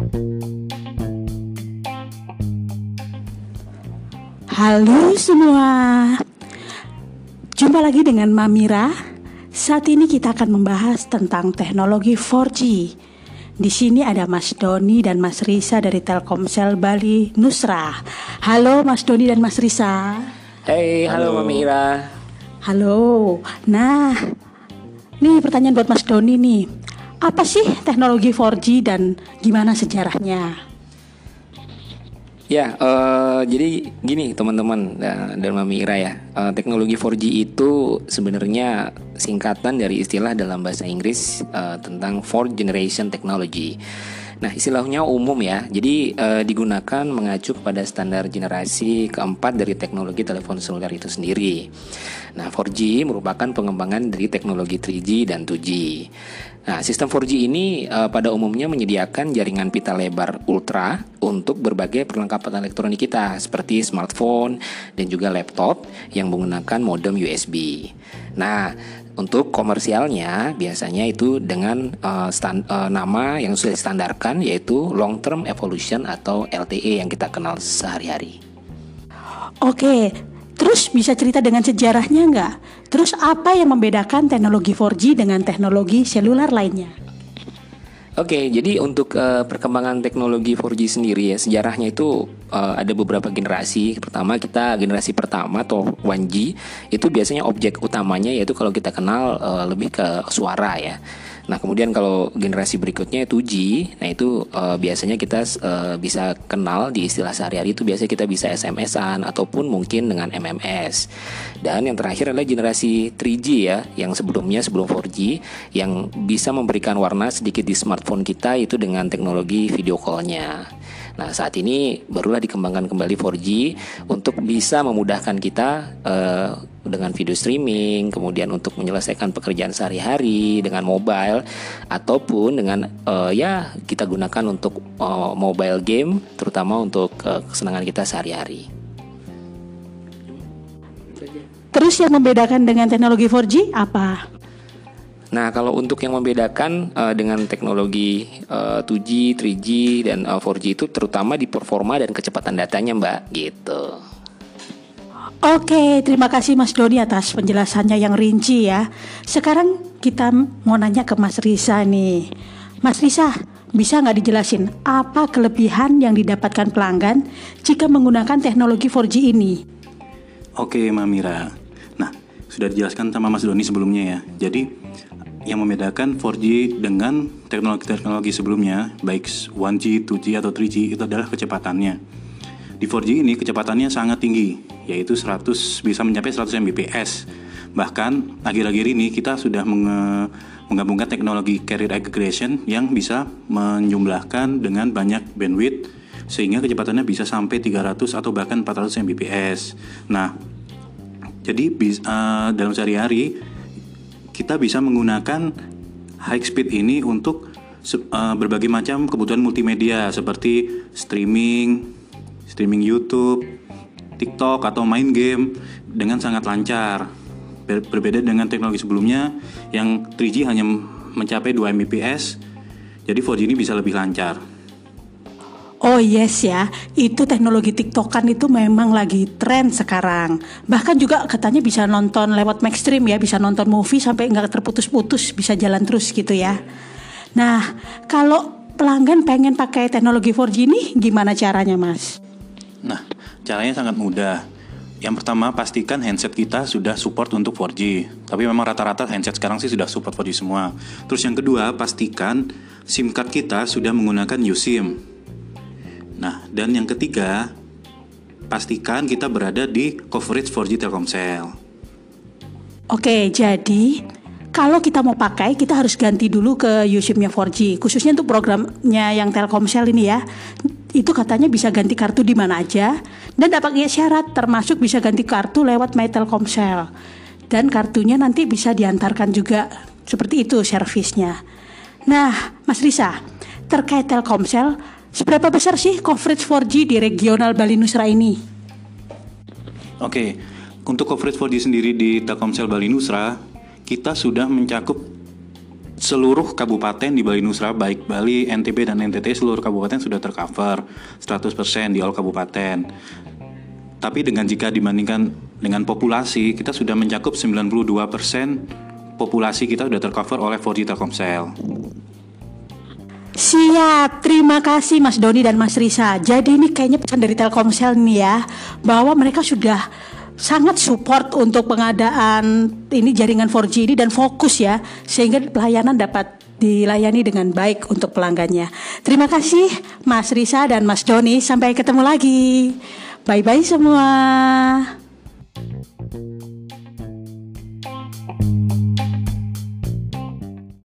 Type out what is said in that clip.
Halo semua, jumpa lagi dengan Mamira. Saat ini kita akan membahas tentang teknologi 4G. Di sini ada Mas Doni dan Mas Risa dari Telkomsel Bali Nusra. Halo Mas Doni dan Mas Risa. Hey, halo, halo Mamira. Halo. Nah, nih pertanyaan buat Mas Doni nih. Apa sih teknologi 4G dan gimana sejarahnya? Ya, uh, jadi gini teman-teman uh, dan Mami Ira ya, uh, teknologi 4G itu sebenarnya singkatan dari istilah dalam bahasa Inggris uh, tentang Fourth Generation Technology. Nah, istilahnya umum ya. Jadi uh, digunakan mengacu kepada standar generasi keempat dari teknologi telepon seluler itu sendiri. Nah, 4G merupakan pengembangan dari teknologi 3G dan 2G. Nah, sistem 4G ini uh, pada umumnya menyediakan jaringan pita lebar ultra untuk berbagai perlengkapan elektronik kita seperti smartphone dan juga laptop yang menggunakan modem USB. Nah, untuk komersialnya biasanya itu dengan uh, stand, uh, nama yang sudah distandarkan yaitu long term evolution atau LTE yang kita kenal sehari-hari. Oke, Terus bisa cerita dengan sejarahnya nggak? Terus apa yang membedakan teknologi 4G dengan teknologi seluler lainnya? Oke, jadi untuk uh, perkembangan teknologi 4G sendiri ya sejarahnya itu uh, ada beberapa generasi. Pertama kita generasi pertama atau 1G itu biasanya objek utamanya yaitu kalau kita kenal uh, lebih ke suara ya. Nah, kemudian kalau generasi berikutnya 2G, nah itu uh, biasanya kita uh, bisa kenal di istilah sehari-hari itu biasanya kita bisa SMS-an ataupun mungkin dengan MMS. Dan yang terakhir adalah generasi 3G ya, yang sebelumnya sebelum 4G yang bisa memberikan warna sedikit di smartphone kita itu dengan teknologi video call-nya. Nah, saat ini barulah dikembangkan kembali 4G untuk bisa memudahkan kita uh, dengan video streaming, kemudian untuk menyelesaikan pekerjaan sehari-hari dengan mobile ataupun dengan uh, ya kita gunakan untuk uh, mobile game terutama untuk uh, kesenangan kita sehari-hari. Terus yang membedakan dengan teknologi 4G apa? Nah, kalau untuk yang membedakan uh, dengan teknologi uh, 2G, 3G dan uh, 4G itu terutama di performa dan kecepatan datanya, Mbak, gitu. Oke, terima kasih Mas Doni atas penjelasannya yang rinci ya. Sekarang kita mau nanya ke Mas Risa nih. Mas Risa, bisa nggak dijelasin apa kelebihan yang didapatkan pelanggan jika menggunakan teknologi 4G ini? Oke, Mamira. Nah, sudah dijelaskan sama Mas Doni sebelumnya ya. Jadi, yang membedakan 4G dengan teknologi-teknologi sebelumnya, baik 1G, 2G, atau 3G, itu adalah kecepatannya. Di 4G ini kecepatannya sangat tinggi, yaitu 100 bisa mencapai 100 Mbps. Bahkan akhir-akhir ini kita sudah menggabungkan teknologi carrier aggregation yang bisa menjumlahkan dengan banyak bandwidth sehingga kecepatannya bisa sampai 300 atau bahkan 400 Mbps. Nah, jadi uh, dalam sehari-hari kita bisa menggunakan high speed ini untuk uh, berbagai macam kebutuhan multimedia seperti streaming, streaming YouTube, TikTok atau main game dengan sangat lancar. Ber berbeda dengan teknologi sebelumnya yang 3G hanya mencapai 2 Mbps, jadi 4G ini bisa lebih lancar. Oh yes ya, itu teknologi TikTokan itu memang lagi tren sekarang. Bahkan juga katanya bisa nonton lewat Maxstream ya, bisa nonton movie sampai nggak terputus-putus, bisa jalan terus gitu ya. Nah, kalau pelanggan pengen pakai teknologi 4G ini gimana caranya, Mas? Nah, caranya sangat mudah. Yang pertama pastikan handset kita sudah support untuk 4G. Tapi memang rata-rata handset sekarang sih sudah support 4G semua. Terus yang kedua pastikan SIM card kita sudah menggunakan USIM. Dan yang ketiga pastikan kita berada di coverage 4G Telkomsel. Oke, jadi kalau kita mau pakai, kita harus ganti dulu ke USIM-nya 4G. Khususnya untuk programnya yang Telkomsel ini ya. Itu katanya bisa ganti kartu di mana aja dan dapat syarat termasuk bisa ganti kartu lewat My Telkomsel. Dan kartunya nanti bisa diantarkan juga. Seperti itu servisnya. Nah, Mas Risa, terkait Telkomsel, seberapa besar sih coverage 4G di regional Bali Nusra ini? Oke, untuk coverage 4G sendiri di Telkomsel Bali Nusra kita sudah mencakup seluruh kabupaten di Bali Nusra baik Bali, NTB dan NTT seluruh kabupaten sudah tercover 100% di all kabupaten. Tapi dengan jika dibandingkan dengan populasi, kita sudah mencakup 92% populasi kita sudah tercover oleh 4G Telkomsel. Siap, terima kasih Mas Doni dan Mas Risa. Jadi ini kayaknya pesan dari Telkomsel nih ya, bahwa mereka sudah sangat support untuk pengadaan ini jaringan 4G ini dan fokus ya sehingga pelayanan dapat dilayani dengan baik untuk pelanggannya. Terima kasih Mas Risa dan Mas Doni. Sampai ketemu lagi. Bye bye semua.